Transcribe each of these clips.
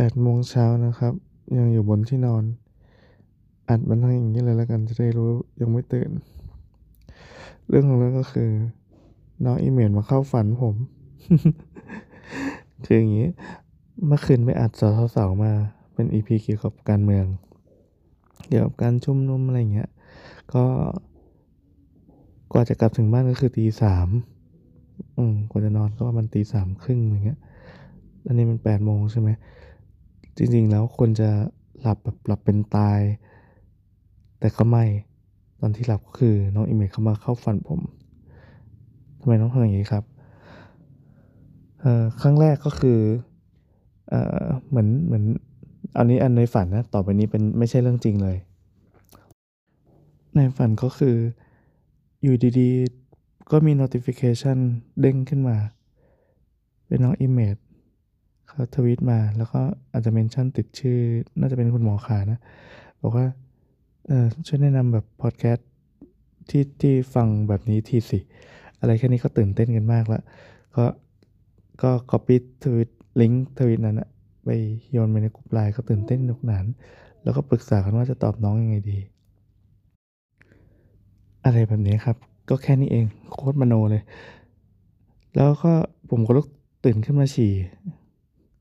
8โมงเช้านะครับ ยังอยู่บนที่นอน อัดมันทั้งอย่างนี้เลยแล้วกันจะได้รู้ยังไม่ตื่น เรื่องของเรื่องก็คือ น้องอีเมลมาเข้าฝันผม คืออย่างนี้ เมื่อคืนไปอัดสาวสาวมาเป็นอีพีเกี่ยวกับการเมือง เกี่ยวกับการชุมนุมอะไรเงี้ย ก็กว่าจะกลับถึงบ้านก็คือตีสามอืมกว่าจะนอนก็ประมาณตีสามครึ่งอย่างเงี้ย อันนี้มันแปดโมงใช่ไหม จริงๆแล้วควรจะหลับแบบหลับเป็นตาย แต่ก็ไม่ตอนที่หลับก็คือน้องอิเมจเข้ามาเข้าฝันผมทำไมต้องทำอย่างนี้ครับเอ่อครั้งแรกก็คือเอ่อเหมือนเหมือนอันนี้อันในฝันนะต่อไปนี้เป็นไม่ใช่เรื่องจริงเลย ในฝันก็คืออยู่ดีๆ ก็มี notification เด้งขึ้นมา เป็นน้องอิ เขาทวิตมา แล้วก็อาจจะ mention ติดชื่อ น่าจะเป็นคุณหมอขานะ บอกว่าเออช่วยแนะนำแบบพอดแคสต์ที่ที่ฟังแบบนี้ทีสิ อะไรแค่นี้ก็ตื่นเต้นกันมากแล้ว ก็ก็ copy tweet ลิงก์ทวิตนั้นอะไปโยนไปในกลุ่มไลน์ก็ตื่นเต้นสนุกสนาน แล้วก็ปรึกษากันว่าจะตอบน้องยังไงดี อะไรแบบนี้ครับ ก็แค่นี้เองโคตรมโนเลย แล้วก็ผมก็ลุกตื่นขึ้นมาฉี่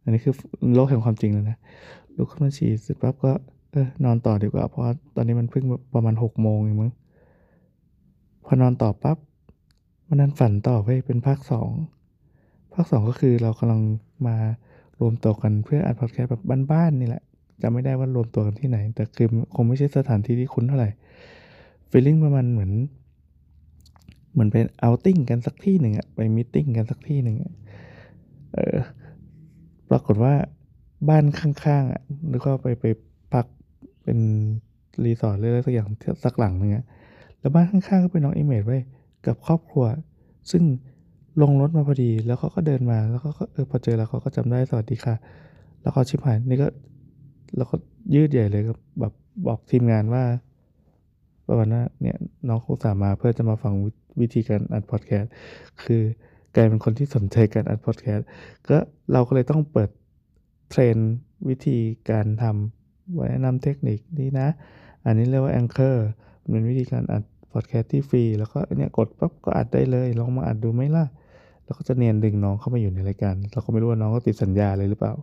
อันนี้คือโลกแห่งความจริงแล้วนะลุกขึ้นมาฉี่เสร็จปั๊บก็เออนอนต่อดีกว่า เพราะว่าตอนนี้มันเพิ่งประมาณหกโมงเองมั้งพอนอนต่อปั๊บมันนั้นฝันต่อไปเป็นภาคสองภาคสองก็คือเรากำลังมารวมตัวกันเพื่ออัดพอดแคสต์แบบบ้านๆนี่แหละจำไม่ได้ว่ารวมตัวกันที่ไหน แต่คือคงไม่ใช่สถานที่ที่คุ้นเท่าไหร่ feeling ประมาณเหมือน เหมือนเป็น outing กันสักที่หนึ่งอะไป meeting กันสักที่หนึ่งอะเออปรากฏว่าบ้านข้างๆอะแล้วก็ไปไปพักเป็นรีสอร์ทหรืออะไรสักอย่างสักหลังนึงอะแล้วบ้านข้างๆก็เป็นน้องอิเมจไว้กับครอบครัว ซึ่งลงรถมาพอดีแล้วเขาก็เดินมาแล้วก็เออพอเจอแล้วเขาก็จำได้สวัสดีค่ะ แล้วเขาชิบหายนี่ก็แล้วก็ยืดใหญ่เลยก็แบบบอกทีมงานว่าประมาณว่าเนี่ยน้องเขาสามมาเพื่อจะมาฟังวิวิธีการอัดพอดแคสต์คือกลายเป็นคนที่สนใจการอัดพอดแคสต์ก็เราก็เลยต้องเปิด เทรนวิธีการทำไว้แนะนำเทคนิคนี้นะ อันนี้เรียกว่า Anchor มันเป็นวิธีการอัดพอดแคสต์ที่ฟรี แล้วก็เนี่ยกดปั๊บก็อัดได้เลย ลองมาอัดดูไหมล่ะ แล้วก็จะเนียนดึงน้องเข้ามาอยู่ในรายการ เราก็ไม่รู้ว่าน้องก็ติดสัญญาเลยหรือเปล่า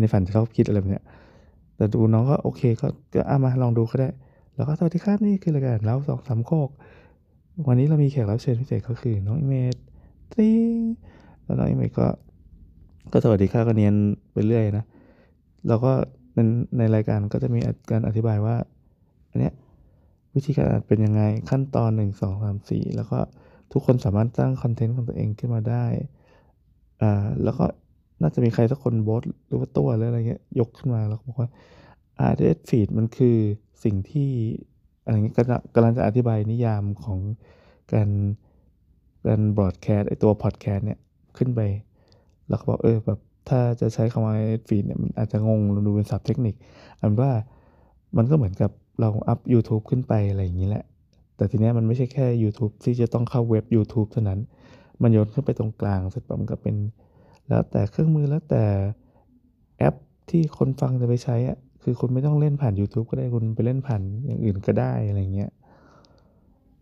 ในฝันจะชอบคิดอะไรแบบเนี้ยแต่ดูน้องก็โอเคก็ก็อะมาลองดูก็ได้ แล้วก็สวัสดีครับนี่คือรายการเราสองสามโคก วันนี้เรามีแขกรับเชิญพิเศษก็คือน้องอิเมจตีแล้วน้องอิเมจก็ ก็สวัสดีค่ะก็เนียนไปเรื่อยนะแล้วก็ในในรายการก็จะมีการอธิบายว่าอันเนี้ยวิธีการอัดเป็นยังไงขั้นตอนหนึ่งสองสามสี่แล้วก็ทุกคนสามารถสร้างคอนเทนต์ของตัวเองขึ้นมาได้อ่าแล้วก็น่าจะมีใครสักคนโบสหรือว่าตัวหรืออะไรเงี้ยยกขึ้นมาแล้วบอกว่า RSS feed มันคือสิ่งที่อะไรเงี้ยกำลังกำลังจะอธิบายนิยามของการการบรอดแคสต์ไอตัวพอดแคสต์เนี่ยขึ้นไป แล้วเขาบอกเออแบบถ้าจะใช้คำว่า RSS feed เนี่ยมันอาจจะงงดูเป็นศัพท์เทคนิค อันว่ามันก็เหมือนกับเราอัพ YouTube ขึ้นไปอะไรอย่างนี้แหละ แต่ทีเนี้ยมันไม่ใช่แค่ YouTube ที่จะต้องเข้าเว็บ YouTube เท่านั้น มันโยนขึ้นไปตรงกลางเสร็จปั๊บมันก็เป็น แล้วแต่เครื่องมือแล้วแต่แอปที่คนฟังจะไปใช้อะคือคุณไม่ต้องเล่นผ่าน YouTube ก็ได้คุณไปเล่นผ่านอย่างอื่นก็ได้อะไรเงี้ย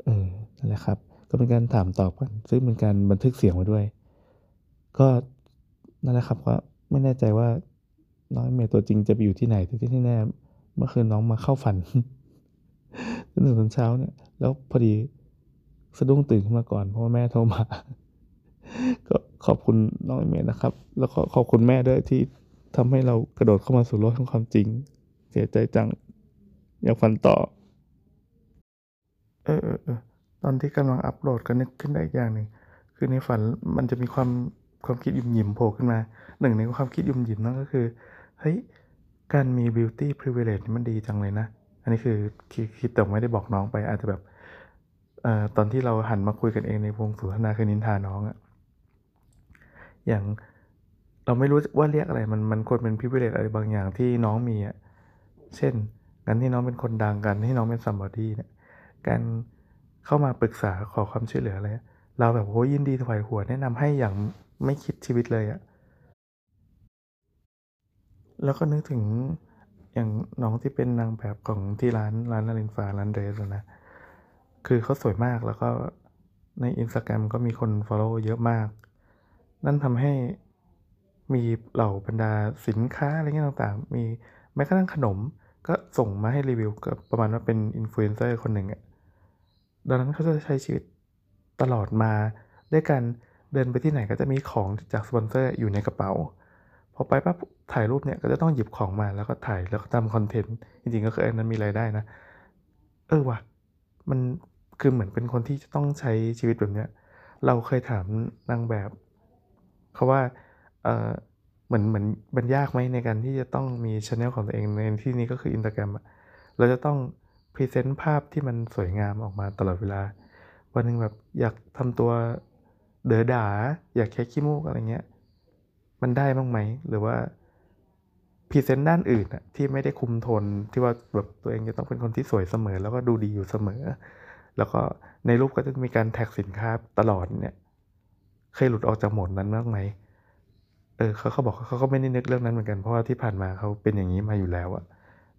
เออนั่นแหละครับ ก็เป็นการถามตอบกัน ซึ่งเป็นการบันทึกเสียงไว้ด้วย ก็ นั่นแหละครับก็ไม่แน่ใจว่าน้องเมย์ตัวจริงจะไปอยู่ที่ไหนแต่ที่แน่เมื่อคืนน้องมาเข้าฝันตื่นตอนเช้าเนี่ย แล้วพอดีสะดุ้งตื่นขึ้นมาก่อนเพราะว่าแม่โทรมา ก็ขอบคุณน้องเมย์นะครับ แล้วก็ขอบคุณแม่ด้วยที่ทำให้เรากระโดดเข้ามาสู่โลกของความจริง เสียใจจังอยากฝันต่อ เออเออตอนที่กำลังอัปโหลดก็นึกขึ้นได้อีกอย่างหนึ่งคือในฝันมันจะมีความ ความคิดยุ่มหยิมโผล่ขึ้นมาหนึ่งในความคิดยุ่มหยิมนั่นก็คือเฮ้ยการมี beauty privilege นี่มันดีจังเลยนะ อันนี้คือคิดคดแต่ไม่ได้บอกน้องไปอาจจะแบบอตอนที่เราหันมาคุยกันเองในวงสนทนาคือนินทาน้องอะอย่างเราไม่รู้ว่าเรียกอะไรมันมันควรเป็น privilege อะไรบางอย่างที่น้องมีอะเช่นการที่น้องเป็นคนดังกันที่น้องเป็น somebody เนี่ยการเข้ามาปรึกษาขอความช่วยเหลืออะไรเราแบบโหยินดีถวายหัวแนะนำให้อย่าง ไม่คิดชีวิตเลยอะแล้วก็นึกถึงอย่างน้องที่เป็นนางแบบของที่ร้านร้านนารินฟ้าร้านเดรสนะ คือเขาสวยมากแล้วก็ใน Instagram ก็มีคน follow เยอะมาก นั่นทำให้มีเหล่าบรรดาสินค้าอะไรเงี้ยต่างๆ มีแม้กระทั่งขนมก็ส่งมาให้รีวิวก็ประมาณว่าเป็นอินฟลูเอนเซอร์คนหนึ่งอะดังนั้นเขาจะใช้ชีวิตตลอดมาด้วยการ เดินไปที่ไหนก็จะมีของจากสปอนเซอร์อยู่ในกระเป๋า พอไปปั๊บถ่ายรูปเนี่ยก็จะต้องหยิบของมาแล้วก็ถ่ายแล้วก็ทำคอนเทนต์ จริงๆก็คืออันนั้นมีรายได้นะ เออว่ะ มันคือเหมือนเป็นคนที่จะต้องใช้ชีวิตแบบเนี้ย เราเคยถามนางแบบเขาว่า เออเหมือนเหมือนมันยากไหมในการที่จะต้องมีช anel ของตัวเองในที่นี้ก็คือ Instagram อะเราจะต้องพรีเซนต์ภาพที่มันสวยงามออกมาตลอดเวลา วันหนึ่งแบบอยากทำตัว เด๋อด่า อยากแค่ขี้มูกอะไรเงี้ย มันได้บ้างไหม หรือว่าpresent ด้านอื่นอะที่ไม่ได้คุมโทนที่ว่าแบบตัวเองจะต้องเป็นคนที่สวยเสมอ แล้วก็ดูดีอยู่เสมอ แล้วก็ในรูปก็จะมีการ tag สินค้าตลอดเนี่ย เคยหลุดออกจากโหมดนั้นบ้างไหมเออเขาเขาบอกเขาก็ไม่ได้นึกเรื่องนั้นเหมือนกันเพราะว่าที่ผ่านมาเขาเป็นอย่างนี้มาอยู่แล้วอะ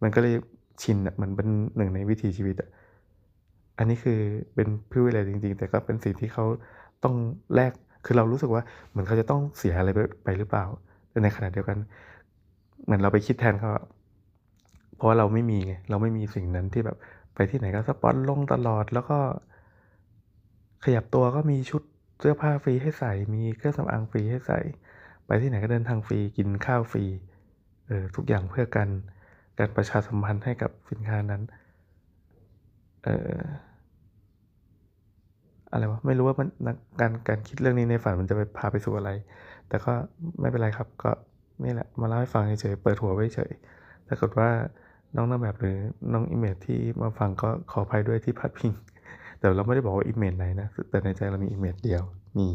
มันก็เลยชินอะเหมือนเป็นหนึ่งในวิถีชีวิตอะอันนี้คือเป็น privilege จริง ๆ แต่ก็เป็นสิ่งที่เขา ต้องแลกคือเรารู้สึกว่าเหมือนเขาจะต้องเสียอะไรไปไปหรือเปล่าแต่ในขณะเดียวกัน เหมือนเราไปคิดแทนเขาเพราะว่าเราไม่มีไงเราไม่มีสิ่งนั้นที่แบบไปที่ไหนก็สปอนลงตลอดแล้วก็ ขยับตัวก็มีชุดเสื้อผ้าฟรีให้ใส่ มีเครื่องสำอางฟรีให้ใส่ ไปที่ไหนก็เดินทางฟรีกินข้าวฟรีเออทุกอย่างเพื่อกันการประชาสัมพันธ์ให้กับสินค้านั้น เออ อะไรวะไม่รู้ว่ามันการการคิดเรื่องนี้ในฝันมันจะไปพาไปสู่อะไร แต่ก็ไม่เป็นไรครับ ก็นี่แหละมาเล่าให้ฟังเฉยๆเปิดหัวไว้เฉยถ้าเกิดว่าน้องนางแบบหรือน้อง image ที่มาฟังก็ขออภัยด้วยที่พาดพิง แต่เราไม่ได้บอกว่า image ไหนนะแต่ในใจเรามี image เดียวนี่